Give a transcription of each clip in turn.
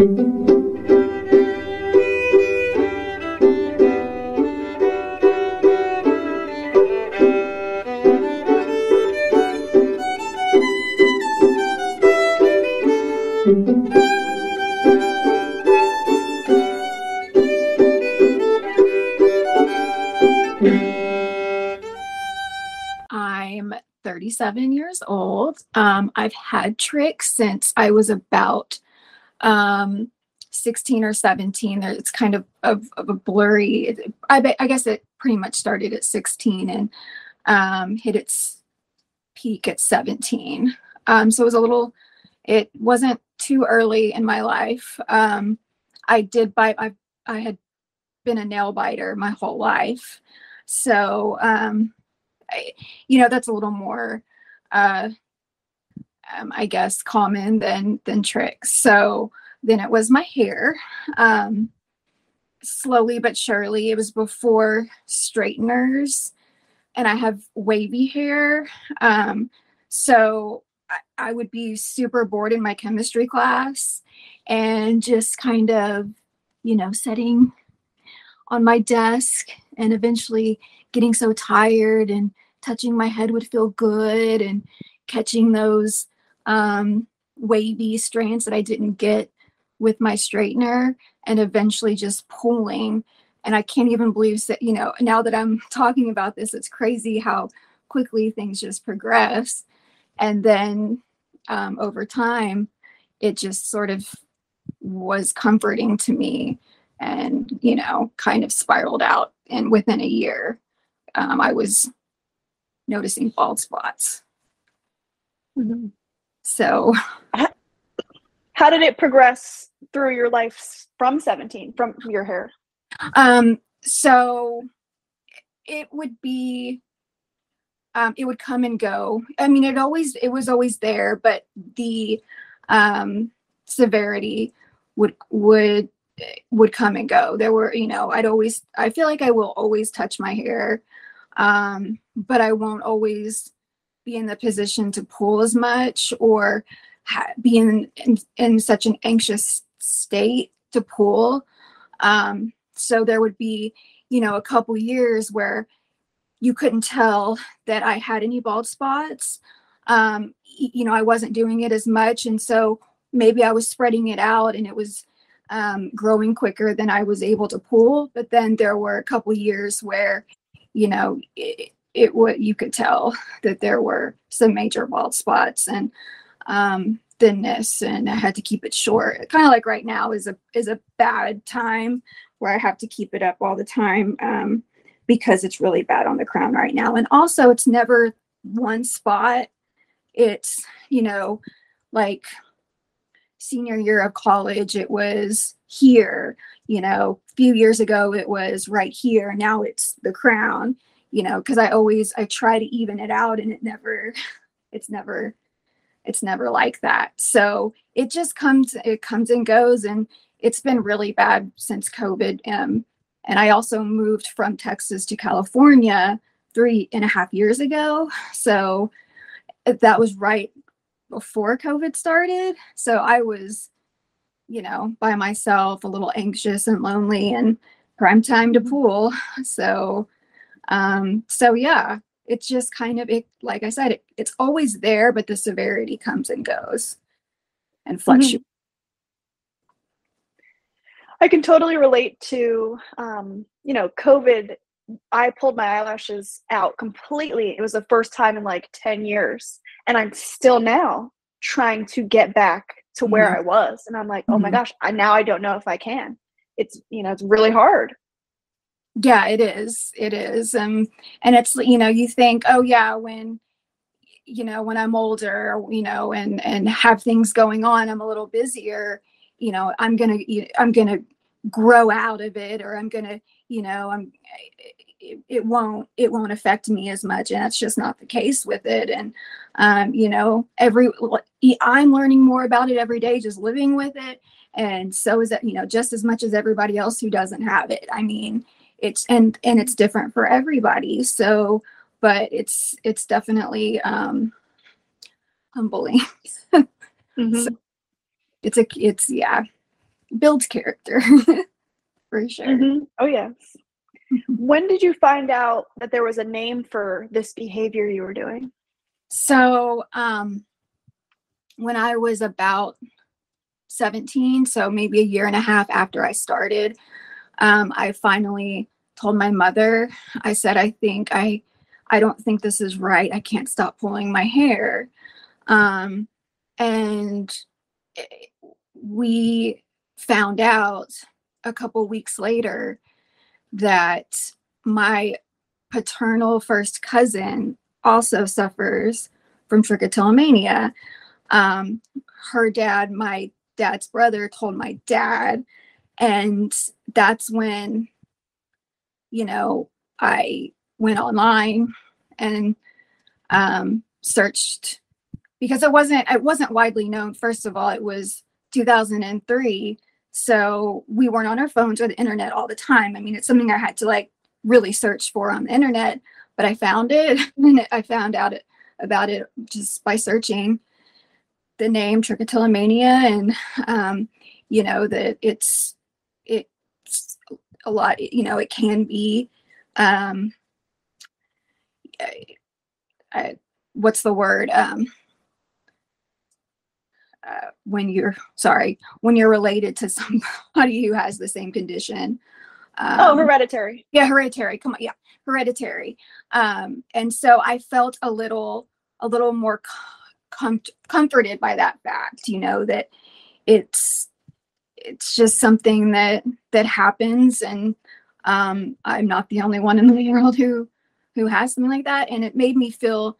I'm 37 years old. Um, I've had tricks since I was about um, 16 or 17. It's kind of, of, of a blurry, I, bet, I guess it pretty much started at 16 and um, hit its peak at 17. Um, so it was a little, it wasn't too early in my life. Um, I did bite, I, I had been a nail biter my whole life. So, um, I, you know, that's a little more, uh, um, I guess, common than than tricks. So then it was my hair. Um, slowly but surely, it was before straighteners, and I have wavy hair. Um, so I, I would be super bored in my chemistry class, and just kind of, you know, sitting on my desk, and eventually getting so tired and touching my head would feel good and catching those um, wavy strands that I didn't get with my straightener and eventually just pulling. And I can't even believe that, you know, now that I'm talking about this, it's crazy how quickly things just progress. And then um, over time, it just sort of was comforting to me and, you know, kind of spiraled out. And within a year, um, I was noticing bald spots. Mm-hmm. So, how did it progress through your life from 17 from your hair? Um, so it would be um, it would come and go. I mean, it always it was always there, but the um, severity would would would come and go. There were, you know, I'd always I feel like I will always touch my hair um, but I won't always be in the position to pull as much or ha- be in, in, in such an anxious state to pull. Um, so there would be, you know, a couple years where you couldn't tell that I had any bald spots. Um, you know, I wasn't doing it as much, and so maybe I was spreading it out, and it was um, growing quicker than I was able to pull. But then there were a couple years where you know, it, it would you could tell that there were some major bald spots and um, thinness, and I had to keep it short. Kind of like right now is a is a bad time where I have to keep it up all the time um, because it's really bad on the crown right now. And also, it's never one spot. It's you know, like senior year of college, it was here you know a few years ago it was right here now it's the crown you know because i always i try to even it out and it never it's never it's never like that. So it just comes it comes and goes and it's been really bad since covid um, and i also moved from texas to california three and a half years ago. So that was right before covid started. So i was you know, by myself, a little anxious and lonely and prime time to pool. So, um, so yeah, it's just kind of it, like I said, it, it's always there, but the severity comes and goes and mm-hmm. fluctuates. I can totally relate to, um, you know, COVID. I pulled my eyelashes out completely. It was the first time in like 10 years. And I'm still now trying to get back to where mm-hmm. I was. And I'm like, oh mm-hmm. my gosh, I now I don't know if I can. It's you know, it's really hard. Yeah, it is. It is. Um and it's you know, you think, oh yeah, when you know, when I'm older, you know, and and have things going on, I'm a little busier, you know, I'm going to I'm going to grow out of it or I'm going to, you know, I'm it, it, won't it won't affect me as much and that's just not the case with it and um, you know every i'm learning more about it every day just living with it and so is that you know just as much as everybody else who doesn't have it i mean it's and and it's different for everybody so but it's it's definitely um humbling mm-hmm. so it's a it's yeah builds character for sure. Mhm. Oh yes. when did you find out that there was a name for this behavior you were doing? So, um, when I was about 17, so maybe a year and a half after I started, um, I finally told my mother, I said, I think I, I don't think this is right. I can't stop pulling my hair. Um, and eh, we found out a couple weeks later that my paternal first cousin also suffers from trichotillomania. Um, her dad, my dad's brother, told my dad, and that's when, you know, I went online and um, searched because it wasn't it wasn't widely known. First of all, it was 2003, so we weren't on our phones or the internet all the time. I mean, it's something I had to like really search for on the internet, but I found it and I found out it, about it just by searching the name trichotillomania and um, you know that it's it's a lot you know it can be um, I, I, what's the word um, uh, when you're sorry when you're related to somebody who has the same condition um, oh hereditary. Yeah hereditary come on yeah hereditary. Um, and so i felt a little a little more com- comforted by that fact you know that it's it's just something that that happens and um, i'm not the only one in the world who who has something like that. And it made me feel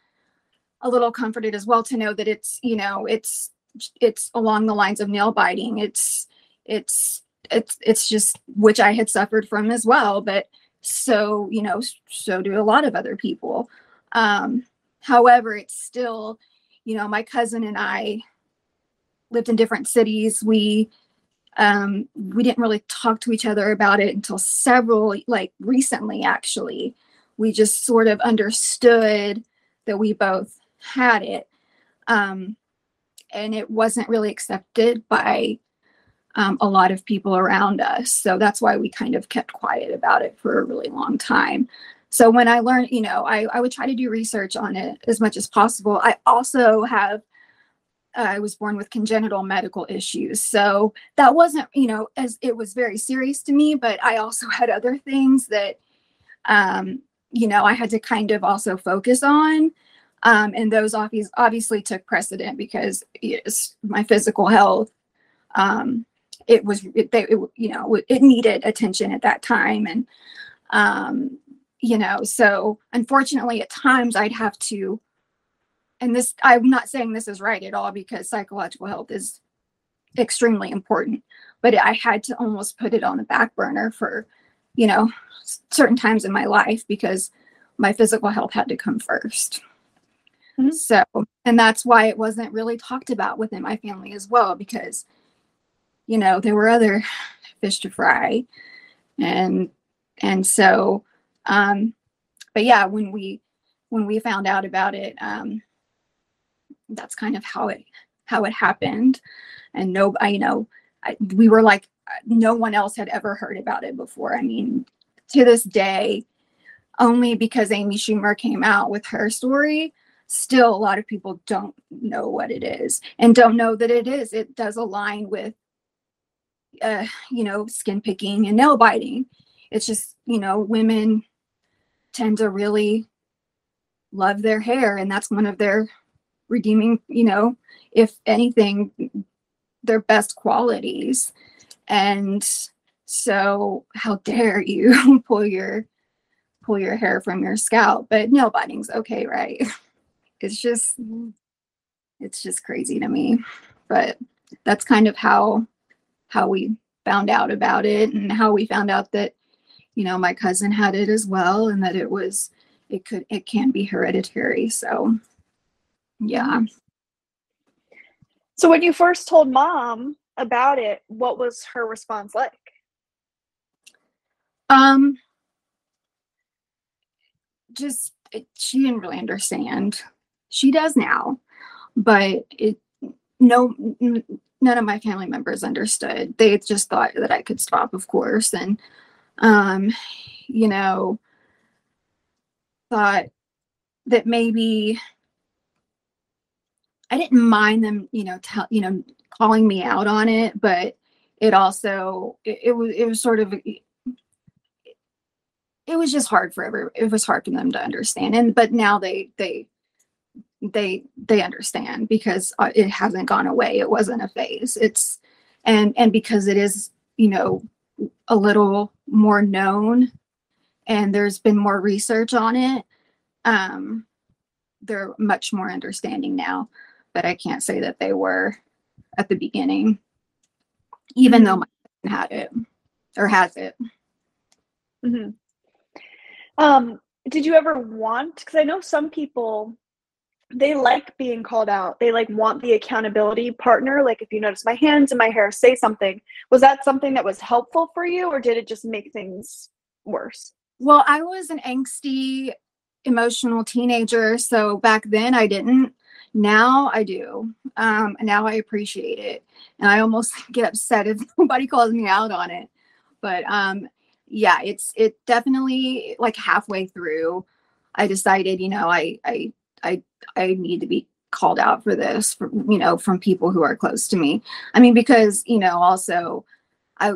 a little comforted as well to know that it's you know it's it's along the lines of nail biting. It's it's it's it's just which i had suffered from as well but so you know so do a lot of other people. Um however it's still you know my cousin and i lived in different cities. We um we didn't really talk to each other about it until several like recently actually we just sort of understood that we both had it um and it wasn't really accepted by um, a lot of people around us. So that's why we kind of kept quiet about it for a really long time. So when I learned, you know, I, I would try to do research on it as much as possible. I also have, I was born with congenital medical issues. So that wasn't, you know, as it was very serious to me, but I also had other things that, um, you know, I had to kind of also focus on. Um, and those obviously, took precedent because it's my physical health. Um, it was, it, they, it, you know, it needed attention at that time. And, um, you know, so unfortunately, at times I'd have to, and this, I'm not saying this is right at all because psychological health is extremely important, but I had to almost put it on the back burner for, you know, certain times in my life because my physical health had to come first. Mm-hmm. So, and that's why it wasn't really talked about within my family as well, because, you know, there were other fish to fry. And, and so, um, but yeah, when we, when we found out about it, um, that's kind of how it, how it happened. And no, I, you know, I, we were like, no one else had ever heard about it before. I mean, to this day, only because Amy Schumer came out with her story, still a lot of people don't know what it is and don't know that it is it does align with uh, you know skin picking and nail biting it's just you know women tend to really love their hair and that's one of their redeeming you know if anything their best qualities. And so how dare you pull your pull your hair from your scalp? But nail biting's okay right. It's just it's just crazy to me. But that's kind of how how we found out about it and how we found out that you know my cousin had it as well and that it was it could it can be hereditary. So yeah. So when you first told mom about it what was her response like? Um just it, she didn't really understand. She does now but it no none of my family members understood. They just thought that I could stop, of course, and um, you know, thought that maybe I didn't mind them, you know, tell you know, calling me out on it, but it also it, it was it was sort of it was just hard for every it was hard for them to understand. And but now they they they they understand because uh, it hasn't gone away. It wasn't a phase. It's and and because it is you know a little more known and there's been more research on it um they're much more understanding now but i can't say that they were at the beginning even though my husband had it or has it Mhm. Um, did you ever want? Because I know some people they like being called out. They like want the accountability partner. Like if you notice my hands and my hair, say something. Was that something that was helpful for you, or did it just make things worse? Well, I was an angsty, emotional teenager. So back then I didn't. Now I do. Um, now I appreciate it. And I almost get upset if nobody calls me out on it. But um, yeah, it's it definitely like halfway through, I decided, you know, I I I I need to be called out for this, for, you know, from people who are close to me. I mean, because you know, also I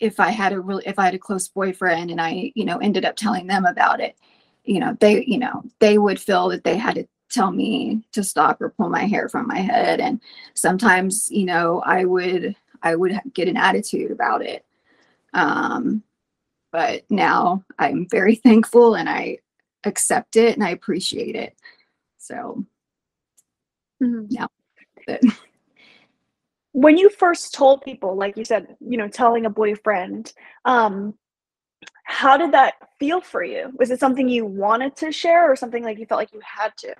if I had a really if I had a close boyfriend and I you know ended up telling them about it, you know they you know they would feel that they had to tell me to stop or pull my hair from my head, and sometimes you know I would I would get an attitude about it. Um, but now I'm very thankful and I accept it and I appreciate it. So Mhm. Yeah. When you first told people, like you said, you know, telling a boyfriend, um, how did that feel for you? Was it something you wanted to share, or something like you felt like you had to?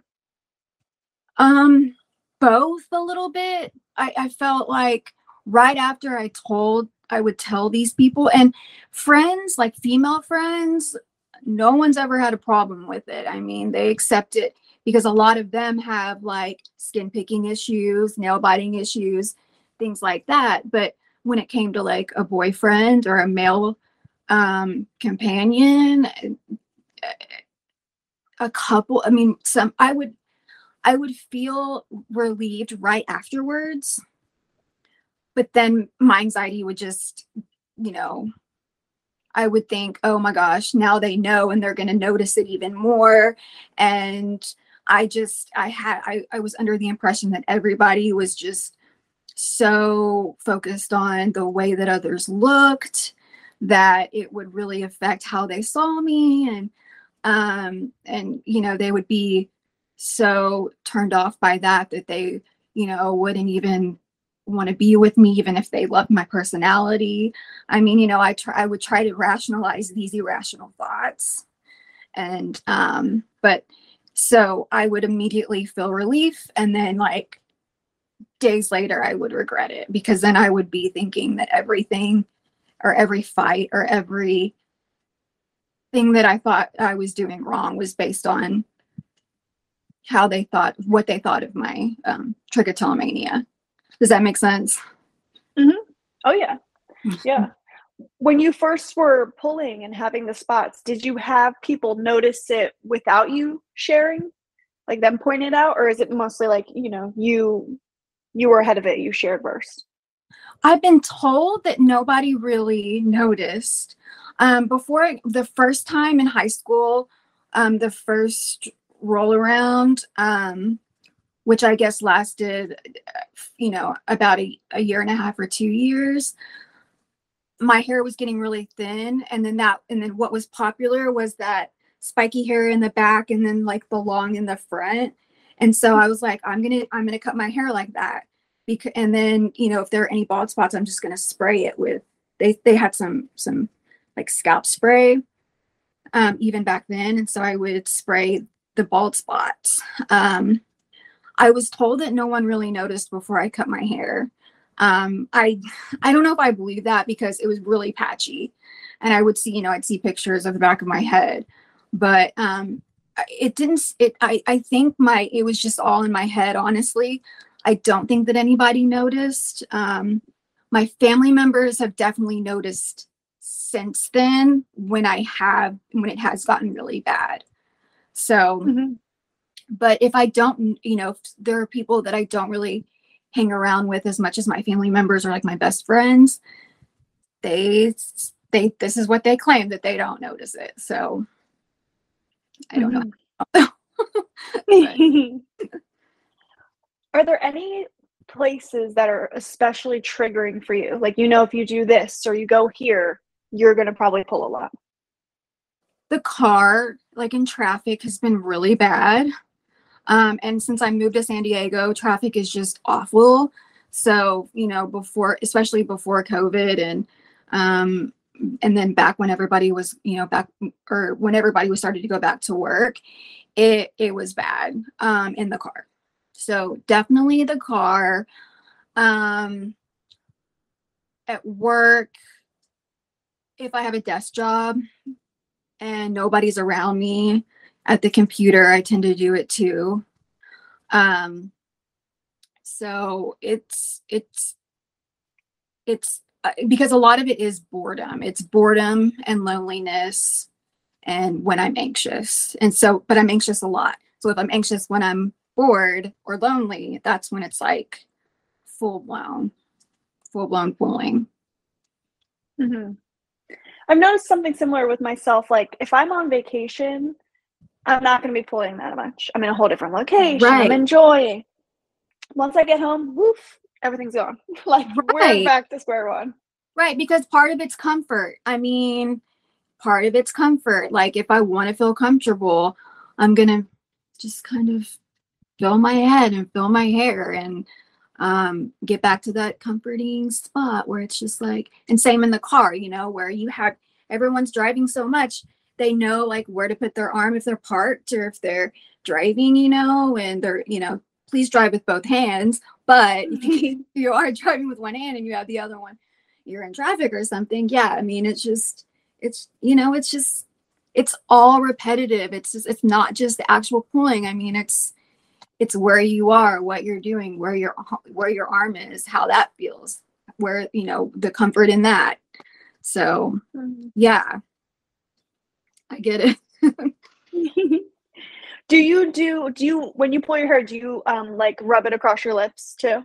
Um, both a little bit. I, I felt like right after I told, I would tell these people and friends, like female friends, no one's ever had a problem with it. I mean, they accept it because a lot of them have like skin picking issues, nail biting issues, things like that. But when it came to like a boyfriend or a male um, companion, a couple, I mean, some, I would I would feel relieved right afterwards. But then my anxiety would just, you know, I would think, oh my gosh, now they know and they're going to notice it even more. And I just, I had, I, I was under the impression that everybody was just so focused on the way that others looked that it would really affect how they saw me and um and you know they would be so turned off by that that they you know wouldn't even want to be with me even if they loved my personality. I mean you know i try i would try to rationalize these irrational thoughts. And um but so i would immediately feel relief and then like days later i would regret it because then i would be thinking that everything or every fight or every thing that i thought i was doing wrong was based on how they thought what they thought of my um, trichotillomania. Does that make sense? Oh yeah. Yeah. When you first were pulling and having the spots, did you have people notice it without you sharing? Like them point it out or is it mostly like, you know, you you were ahead of it, you shared first? I've been told that nobody really noticed. Um, before the first time in high school, um, the first roll around, um, which I guess lasted, you know, about a, a year and a half or two years. My hair was getting really thin, and then that, and then what was popular was that spiky hair in the back, and then like the long in the front. And so I was like, I'm gonna, I'm gonna cut my hair like that, because, and then you know, if there are any bald spots, I'm just gonna spray it with. They they had some some like scalp spray, um, even back then, and so I would spray the bald spots. Um, I was told that no one really noticed before I cut my hair. Um, I I don't know if I believe that because it was really patchy, and I would see you know I'd see pictures of the back of my head, but um, it didn't. It I I think my it was just all in my head. Honestly, I don't think that anybody noticed. Um, my family members have definitely noticed since then when I have when it has gotten really bad. So, Mhm. but if I don't, you know, there are people that I don't really hang around with as much as my family members or like my best friends, they they this is what they claim that they don't notice it. So I don't know. Mhm. are there any places that are especially triggering for you? Like, you know, if you do this or you go here, you're going to probably pull a lot. the car like in traffic has been really bad. Um, and since i moved to san diego traffic is just awful. So you know before especially before covid and um, and then back when everybody was you know back or when everybody was started to go back to work it it was bad um, in the car. So definitely the car um, at work if i have a desk job and nobody's around me at the computer, I tend to do it too. Um, so it's it's it's uh, because a lot of it is boredom. It's boredom and loneliness, and when I'm anxious, and so but I'm anxious a lot. So if I'm anxious when I'm bored or lonely, that's when it's like full blown, full blown pulling. Mhm. I've noticed something similar with myself. Like, if I'm on vacation, I'm not going to be pulling that much. I'm in a whole different location. Right. I'm enjoying. Once I get home, woof, everything's gone. like, we're Right. back to square one. Right, because part of it's comfort. I mean, part of it's comfort. Like if I want to feel comfortable, I'm gonna just kind of fill my head and fill my hair and um, get back to that comforting spot where it's just like, and same in the car, you know, where you have everyone's driving so much, they know like where to put their arm if they're parked or if they're driving, you know, and they're, you know, please drive with both hands. But if you, you are driving with one hand and you have the other one, you're in traffic or something. Yeah, I mean, it's just, it's, you know, it's just, it's all repetitive. It's just, it's not just the actual pulling. I mean, it's, it's where you are, what you're doing, where your where your arm is, how that feels, where you know the comfort in that. So Mhm. yeah, I get it. do you do do you when you pull your hair do you um like rub it across your lips too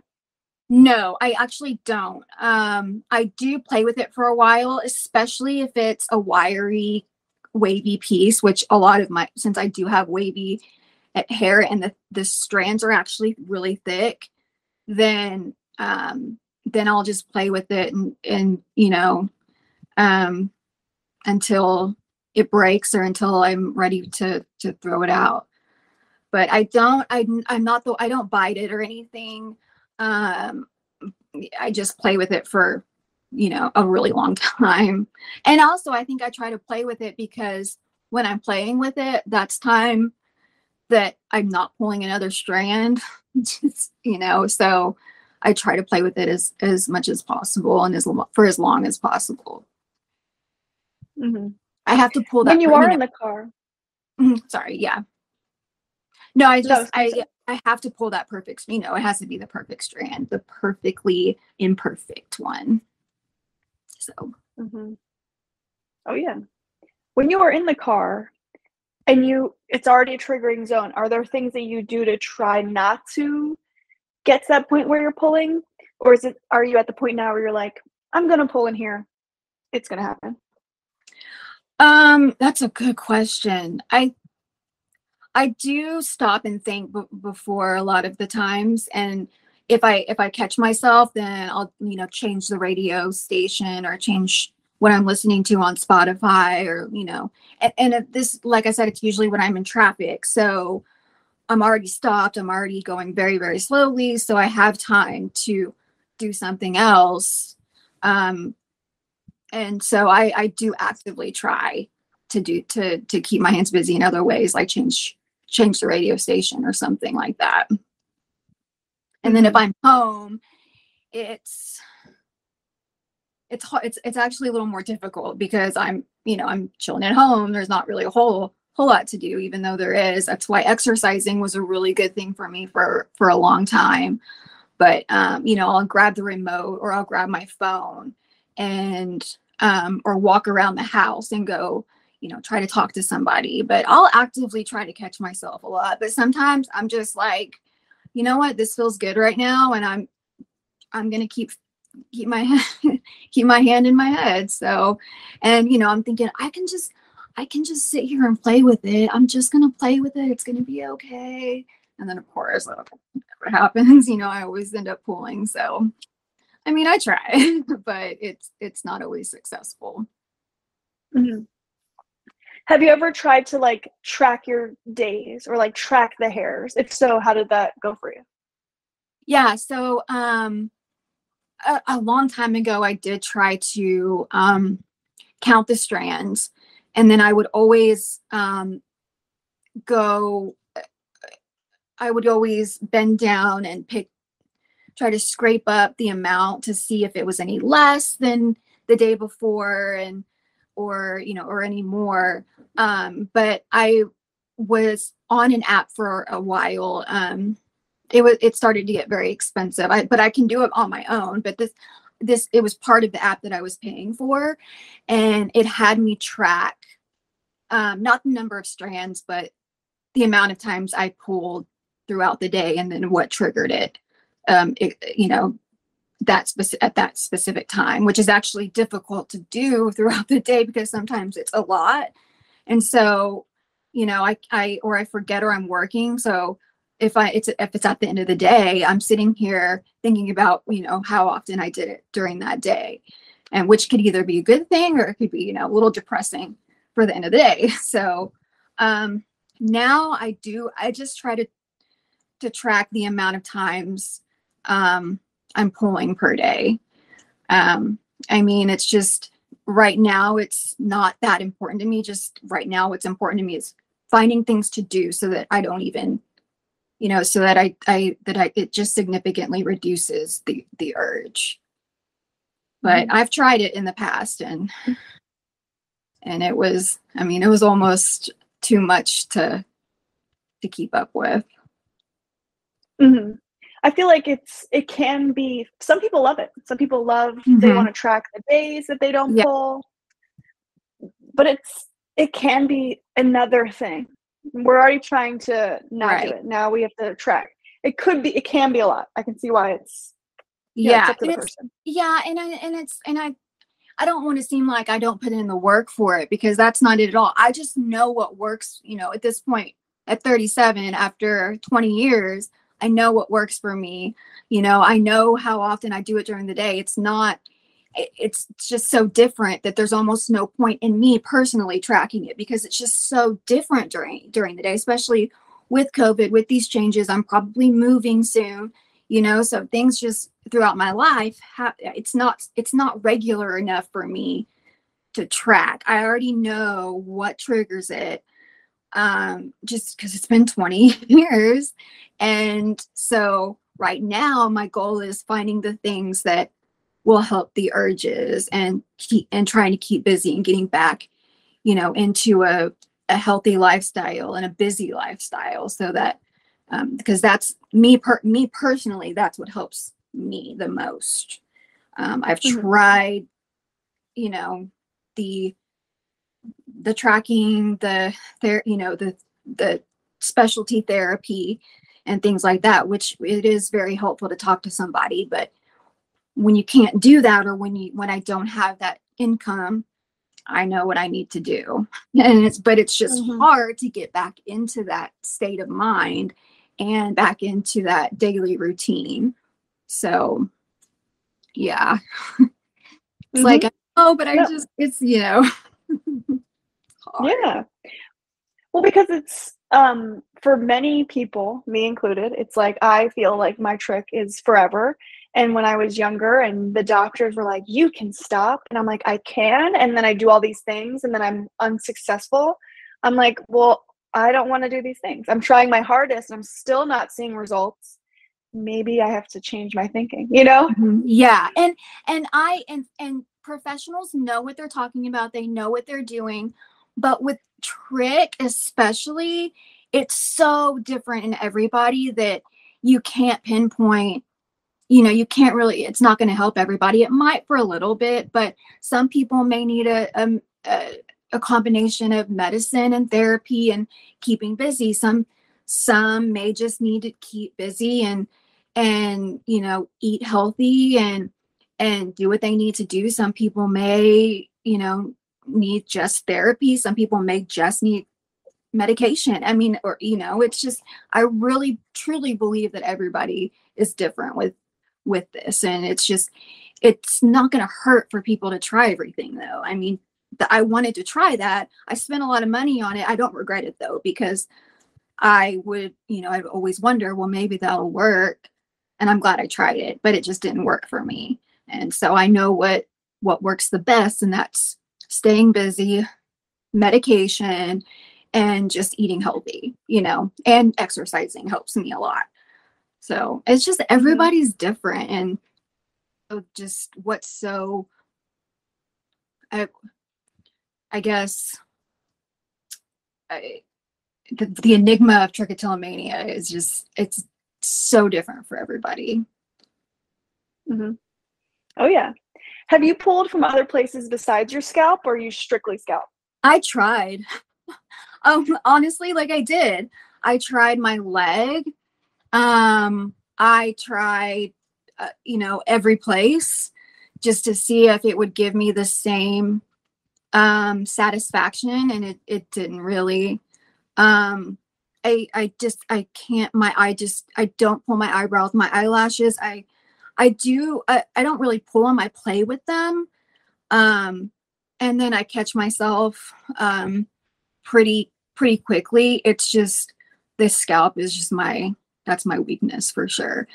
No, I actually don't. Um, I do play with it for a while, especially if it's a wiry, wavy piece, which a lot of my since I do have wavy hair and the the strands are actually really thick, then um then I'll just play with it and and you know um until it breaks or until I'm ready to to throw it out. But I don't I I'm not the I don't bite it or anything um i just play with it for you know a really long time and also i think i try to play with it because when i'm playing with it that's time that i'm not pulling another strand just you know so i try to play with it as as much as possible and as for as long as possible Mhm. i have to pull that when you are in the car Mhm, sorry yeah no i just I i i have to pull that perfect you know it has to be the perfect strand the perfectly imperfect one so Mhm. Oh yeah. When you are in the car and you it's already a triggering zone, are there things that you do to try not to get to that point where you're pulling? Or is it are you at the point now where you're like, I'm gonna pull in here. It's gonna happen. um that's a good question i i do stop and think b- before a lot of the times and if i if i catch myself then i'll you know change the radio station or change what i'm listening to on spotify or you know and, and if this like i said it's usually when i'm in traffic. So i'm already stopped. I'm already going very very slowly. So i have time to do something else. Um and so i i do actively try to do to to keep my hands busy in other ways like change change the radio station or something like that. And then if Mhm. i'm home it's it's hard it's it's actually a little more difficult because i'm you know i'm chilling at home there's not really a whole whole lot to do even though there is that's why exercising was a really good thing for me for for a long time but um, you know, I'll grab the remote or I'll grab my phone and um, or walk around the house and go, you know, try to talk to somebody. But I'll actively try to catch myself a lot. But sometimes I'm just like, you know what, this feels good right now, and I'm I'm gonna keep keep my keep my hand in my head. So, and you know, I'm thinking I can just I can just sit here and play with it. I'm just gonna play with it. It's gonna be okay. And then of course, what happens, you know, I always end up pulling. So, I mean, I try, but it's it's not always successful. Mm-hmm. Have you ever tried to like track your days or like track the hairs? If so, how did that go for you? Yeah, so um a, a long time ago I did try to um count the strands and then I would always um go I would always bend down and pick try to scrape up the amount to see if it was any less than the day before and or you know or any more. Um but i was on an app for a while um it was it started to get very expensive. I, but i can do it on my own but this this it was part of the app that i was paying for and it had me track um not the number of strands but the amount of times i pulled throughout the day and then what triggered it um it, you know that specific at that specific time which is actually difficult to do throughout the day because sometimes it's a lot. And so you know i i or i forget or i'm working so if i it's if it's at the end of the day i'm sitting here thinking about you know how often i did it during that day and which could either be a good thing or it could be you know a little depressing for the end of the day so um now i do i just try to to track the amount of times um I'm pulling per day. Um, I mean, it's just right now, it's not that important to me. Just right now, what's important to me is finding things to do so that I don't even, you know, so that I, I, that I, it just significantly reduces the, the urge. But mm-hmm. I've tried it in the past and, and it was, I mean, it was almost too much to, to keep up with. Mm-hmm. I feel like it's it can be some people love it. Some people love mm-hmm. they want to track the days that they don't yeah. pull. But it's it can be another thing. We're already trying to not right. do it. Now we have to track. It could be it can be a lot. I can see why it's yeah, know, it's yeah, and I, and it's and I I don't want to seem like I don't put in the work for it because that's not it at all. I just know what works, you know, at this point at 37 after 20 years, I know what works for me. You know, I know how often I do it during the day. It's not, it's just so different that there's almost no point in me personally tracking it because it's just so different during during the day, especially with COVID, with these changes. I'm probably moving soon, you know, so things just throughout my life, it's not it's not regular enough for me to track. I already know what triggers it um, just because it's been 20 years. And so right now, my goal is finding the things that will help the urges and keep and trying to keep busy and getting back, you know, into a, a healthy lifestyle and a busy lifestyle so that um, because that's me per me personally, that's what helps me the most. Um, I've mm-hmm. tried, you know, the the tracking, the there, you know, the the specialty therapy and things like that, which it is very helpful to talk to somebody. But when you can't do that, or when you when I don't have that income, I know what I need to do. And it's but it's just mm-hmm. hard to get back into that state of mind and back into that daily routine. So yeah. it's mm-hmm. like oh, but I yeah. just it's you know yeah. Well, because it's um for many people, me included, it's like I feel like my trich is forever. And when I was younger and the doctors were like, you can stop. And I'm like, I can. And then I do all these things and then I'm unsuccessful. I'm like, well, I don't want to do these things. I'm trying my hardest I'm still not seeing results. Maybe I have to change my thinking, you know? Mm-hmm. Yeah. And and I and and professionals know what they're talking about. They know what they're doing. But with trich especially, it's so different in everybody that you can't pinpoint you know you can't really it's not going to help everybody. It might for a little bit but some people may need a, um, a, a combination of medicine and therapy and keeping busy. Some some may just need to keep busy and and you know eat healthy and and do what they need to do. Some people may you know need just therapy. Some people may just need medication. I mean or you know it's just i really truly believe that everybody is different with with this and it's just it's not going to hurt for people to try everything though. I mean i wanted to try that. I spent a lot of money on it. I don't regret it though because i would you know i'd always wonder well maybe that'll work and i'm glad i tried it but it just didn't work for me. And so i know what what works the best and that's staying busy medication and just eating healthy you know and exercising helps me a lot so it's just Mm-hmm. everybody's different and just what's so I I guess I, the, the enigma of trichotillomania is just it's so different for everybody. Mm-hmm. Oh yeah. Have you pulled from other places besides your scalp or you strictly scalp? I tried. um honestly like I did. I tried my leg. Um I tried uh, you know every place just to see if it would give me the same um satisfaction and it it didn't really. Um I I just I can't my I just I don't pull my eyebrows my eyelashes I I do I, I don't really pull them I play with them. Um and then I catch myself um pretty pretty quickly. It's just this scalp is just my that's my weakness for sure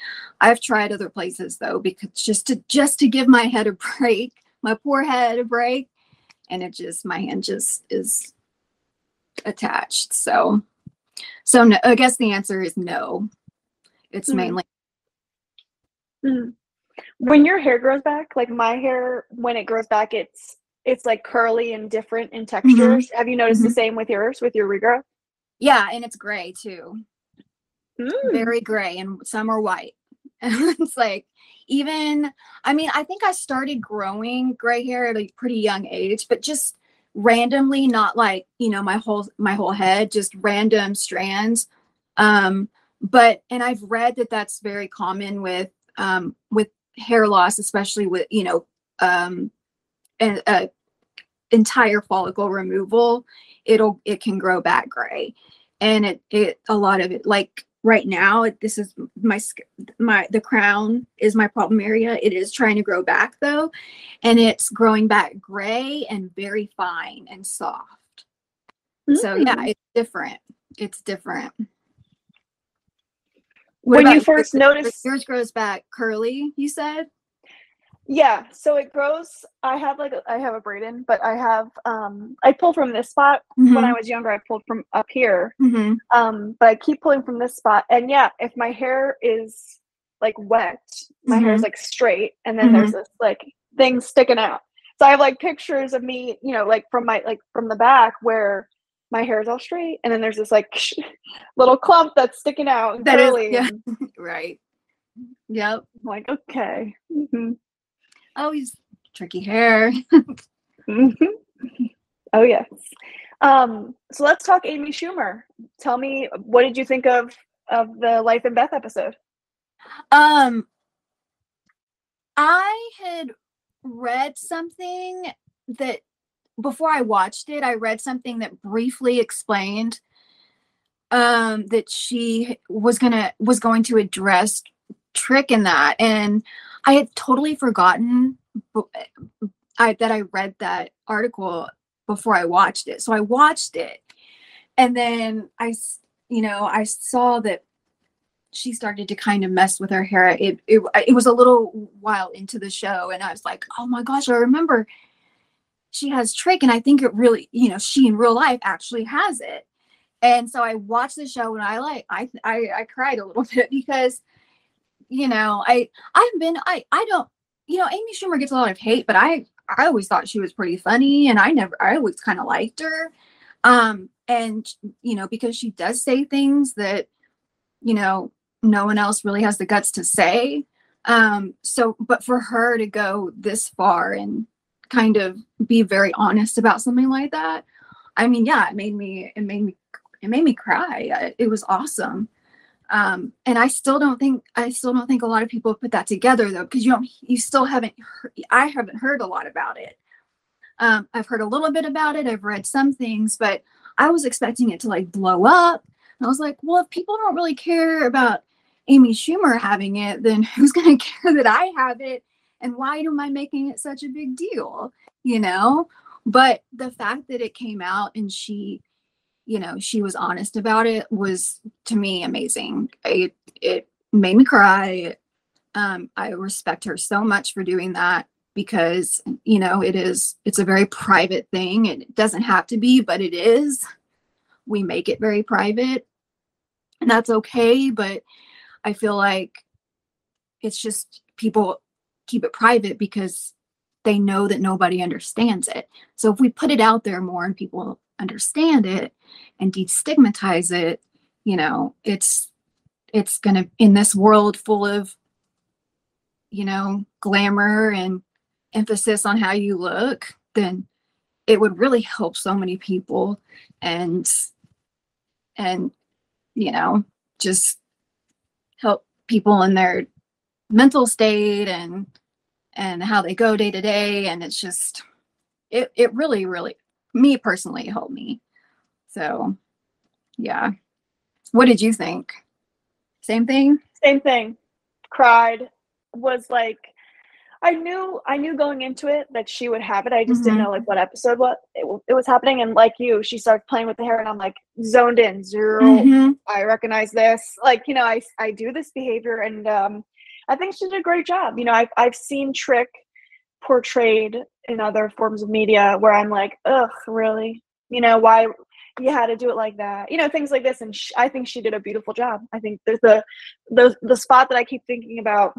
I've tried other places though because just to just to give my head a break my poor head a break and it just my hand just is attached so so no, i guess the answer is no it's Mhm. mainly Mhm. When your hair grows back, like my hair, when it grows back, it's it's like curly and different in textures. Have you noticed the same with yours with your regrowth? yeah and it's gray too Mm. very gray and some are white. And it's like even i mean i think i started growing gray hair at a pretty young age but just randomly not like you know my whole my whole head just random strands. Um but and i've read that that's very common with um with hair loss especially with you know um an uh, entire follicle removal it'll it can grow back gray. And it it a lot of it like right now this is my my the crown is my problem area. It is trying to grow back though and it's growing back gray and very fine and soft. So yeah Mm. it's different. It's different. What When you first yours? noticed- yours grows back curly you said Yeah, so it grows. I have like a, I have a braid in, but I have um I pull from this spot when I was younger. I pulled from up here, Mhm. um, but I keep pulling from this spot. And yeah, if my hair is like wet, my hair is like straight, and then there's this like thing sticking out. So I have like pictures of me, you know, like from my like from the back where my hair is all straight, and then there's this like little clump that's sticking out and That is- yeah. right yep I'm like, okay. hmm oh he's tricky hair Mhm. Oh yes. Um, so let's talk Amy Schumer. Tell me what did you think of of the Life and Beth episode? Um, I had read something that before I watched it, I read something that briefly explained um that she was gonna was going to address trich in that and I had totally forgotten I that I read that article before I watched it. So I watched it and then I, you know, I saw that she started to kind of mess with her hair. It, it it was a little while into the show, and I was like, oh my gosh, I remember she has trich, and I think it really, you know, she in real life actually has it. And so I watched the show, and I like, I I, I cried a little bit because, you know, I I've been I I don't, you know, Amy Schumer gets a lot of hate, but I I always thought she was pretty funny, and I never I always kind of liked her, um, and you know because she does say things that, you know no one else really has the guts to say Um, so, but for her to go this far and kind of be very honest about something like that, I mean, yeah, it made me, it made me, it made me cry. It was awesome. Um, and I still don't think, I still don't think a lot of people put that together though, because you don't, you still haven't, I haven't heard a lot about it. Um, I've heard a little bit about it. I've read some things, but I was expecting it to like blow up. And I was like, well, if people don't really care about Amy Schumer having it, then who's going to care that I have it? And why am I making it such a big deal? You know? But the fact that it came out and she, you know, she was honest about it was to me amazing. It, it made me cry. Um, I respect her so much for doing that because, you know, it is, it's a very private thing. It doesn't have to be, but it is. We make it very private and that's okay. But I feel like it's just people keep it private because they know that nobody understands it. So if we put it out there more and people understand it and destigmatize it, you know, it's it's to in this world full of you know, glamour and emphasis on how you look, then it would really help so many people and and you know, just help people in their mental state and and how they go day to day. And it's just it it really really me personally helped me so yeah what did you think same thing same thing cried was like I knew I knew going into it that she would have it. I just mm-hmm. didn't know like what episode what it, it, was happening. And like you, she starts playing with the hair, and I'm like zoned in 0 mm-hmm. I recognize this. Like you know, I I do this behavior, and um, I think she did a great job. You know, I've I've seen Trich portrayed in other forms of media where I'm like, ugh, really? You know, why you had to do it like that? You know, things like this. And she, I think she did a beautiful job. I think there's the the the spot that I keep thinking about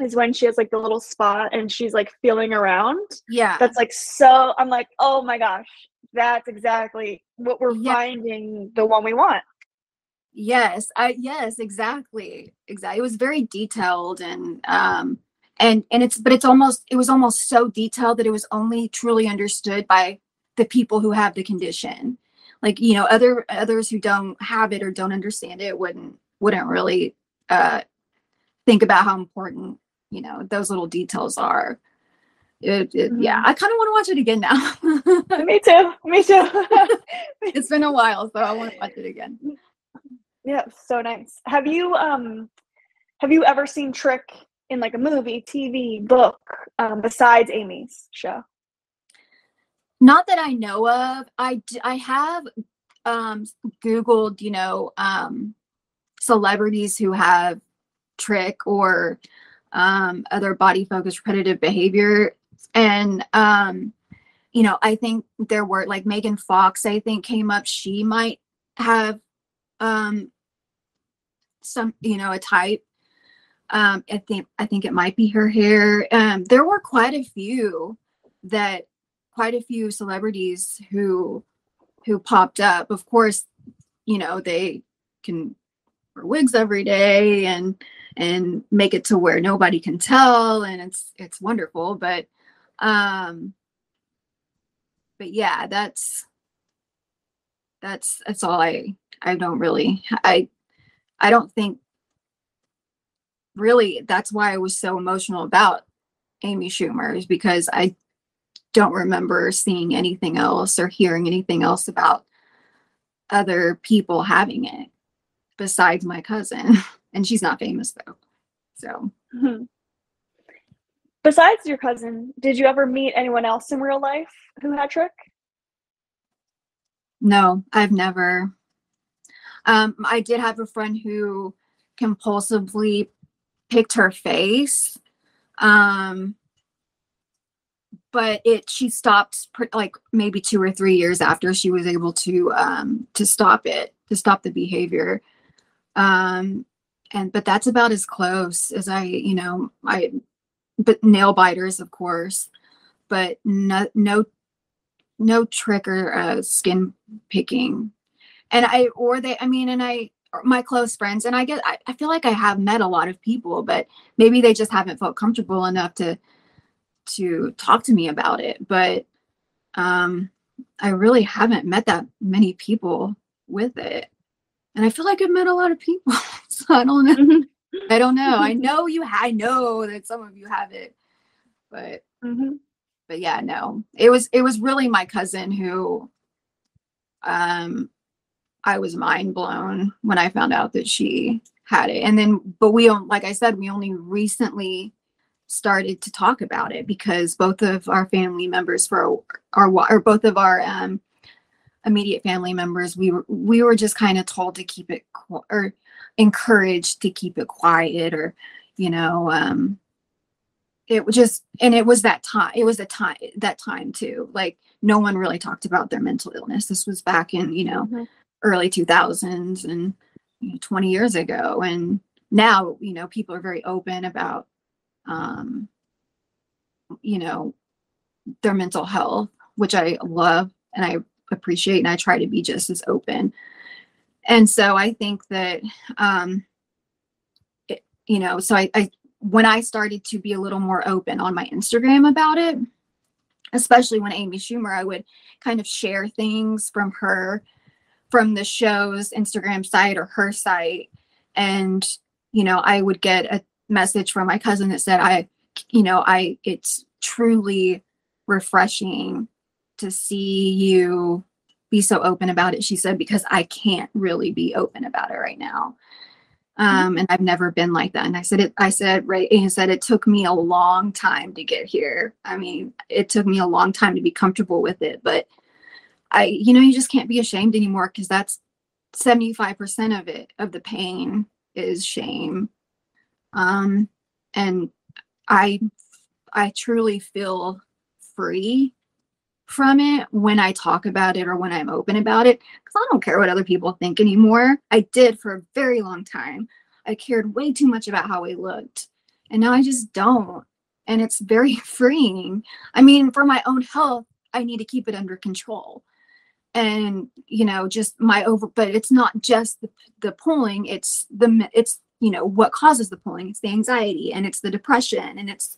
is when she has like the little spot and she's like feeling around. Yeah. That's like so I'm like, oh my gosh, that's exactly what we're yeah. finding the one we want. Yes, I yes, exactly. Exactly. It was very detailed and um and and it's but it's almost it was almost so detailed that it was only truly understood by the people who have the condition. Like, you know, other others who don't have it or don't understand it wouldn't wouldn't really uh think about how important you know those little details are. It, it mm-hmm. yeah i kind of want to watch it again now. Me too me too. It's been a while so i want to watch it again. Yeah so nice. Have you um have you ever seen trich in like a movie tv book um, besides amy's show not that i know of i i have um googled you know um celebrities who have trich or um, other body focused repetitive behavior. And, um, you know, I think there were like Megan Fox, I think came up. She might have um, some, you know, a type. Um, I think I think it might be her hair. Um, there were quite a few that quite a few celebrities who who popped up. Of course, you know, they can wear wigs every day and and make it to where nobody can tell and it's it's wonderful but um but yeah that's that's that's all i i don't really i i don't think really that's why i was so emotional about amy schumer is because i don't remember seeing anything else or hearing anything else about other people having it besides my cousin and she's not famous though. So, mm-hmm. besides your cousin, did you ever meet anyone else in real life who had trich? No, I've never. Um, I did have a friend who compulsively picked her face. Um, but it she stopped like maybe two or three years after she was able to um to stop it to stop the behavior um and but that's about as close as I, you know, I but nail biters, of course, but no no no trich or uh, skin picking. And I or they I mean and I my close friends and i get I, I feel like i have met a lot of people but maybe they just haven't felt comfortable enough to to talk to me about it. But um i really haven't met that many people with it. And i feel like i've met a lot of people so i don't know. Mhm. i don't know. I know you ha- i know that some of you have it. But Mhm. but yeah no. It was it was really my cousin who um i was mind blown when i found out that she had it. And then but we like i said we only recently started to talk about it because both of our family members for our or both of our um immediate family members we were we were just kind of told to keep it or encouraged to keep it quiet or you know um it was just and it was that time it was a time that time too. Like no one really talked about their mental illness. This was back in you know Mhm. Early 2000s and you know, 20 years ago. And now you know people are very open about um you know their mental health which i love and i appreciate and i try to be just as open. And so i think that um it, you know so I, I when i started to be a little more open on my instagram about it especially when amy schumer i would kind of share things from her from the show's instagram site or her site. And you know i would get a message from my cousin that said i you know i it's truly refreshing to see you be so open about it she said because i can't really be open about it right now. Um and i've never been like that. And i said it i said right and said it took me a long time to get here. I mean it took me a long time to be comfortable with it but i you know you just can't be ashamed anymore because that's 75% of it of the pain is shame. Um and i i truly feel free from it when i talk about it or when i'm open about it because i don't care what other people think anymore. I did for a very long time. I cared way too much about how i looked and now i just don't and it's very freeing. I mean for my own health i need to keep it under control and you know just my over but it's not just the, the pulling it's the it's you know what causes the pulling. It's the anxiety and it's the depression and it's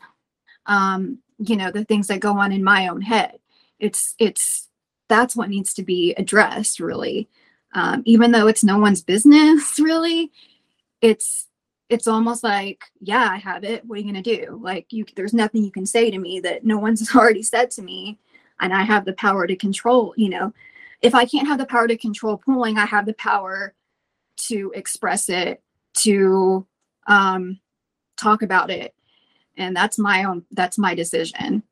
um you know the things that go on in my own head. It's it's that's what needs to be addressed really. Um, even though it's no one's business really it's it's almost like yeah i have it. What are you going to do? Like you there's nothing you can say to me that no one's already said to me and i have the power to control you know if i can't have the power to control pulling i have the power to express it to um, talk about it. And that's my own that's my decision.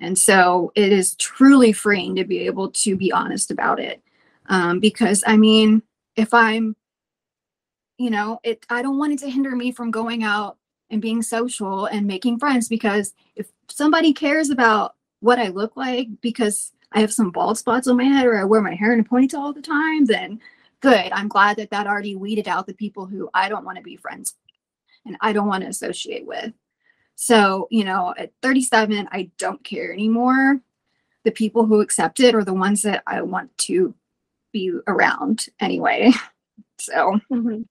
And so it is truly freeing to be able to be honest about it. Um, because i mean if i'm you know it i don't want it to hinder me from going out and being social and making friends because if somebody cares about what i look like because i have some bald spots on my head or i wear my hair in a ponytail all the time then good i'm glad that that already weeded out the people who i don't want to be friends and i don't want to associate with so, you know, at 37, I don't care anymore. The people who accept it are the ones that I want to be around anyway. So, Mhm.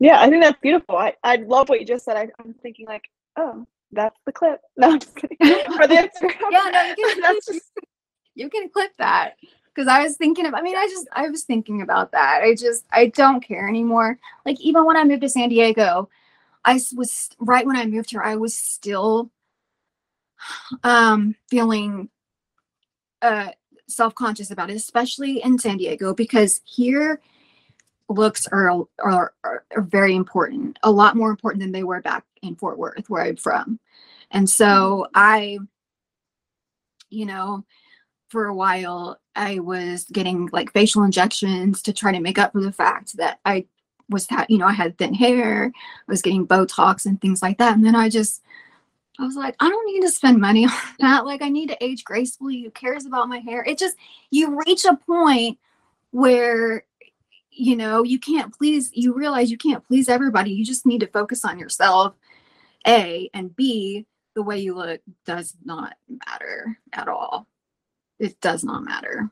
Yeah, I think that's beautiful. I, I love what you just said. I, I'm thinking like, oh, that's the clip. No, I'm just kidding. For the Instagram. yeah, no, you can, that's just you can clip that because I was thinking of, I mean, I just, I was thinking about that. I just, I don't care anymore. Like, even when I moved to San Diego, I was right when I moved here, I was still um feeling uh self-conscious about it, especially in San Diego, because here looks are, are are are very important, a lot more important than they were back in Fort Worth, where I'm from. And so mm-hmm. I, you know, for a while I was getting like facial injections to try to make up for the fact that I was that, you know, I had thin hair, I was getting Botox and things like that. And then I just I was like, I don't need to spend money on that. Like, I need to age gracefully. Who cares about my hair? It just, you reach a point where, you know, you can't please, you realize you can't please everybody. You just need to focus on yourself, a, and B, the way you look does not matter at all. It does not matter.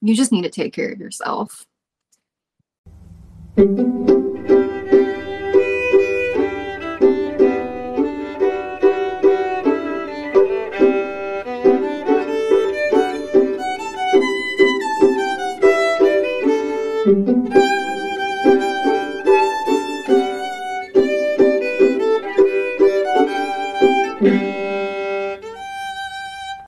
You just need to take care of yourself.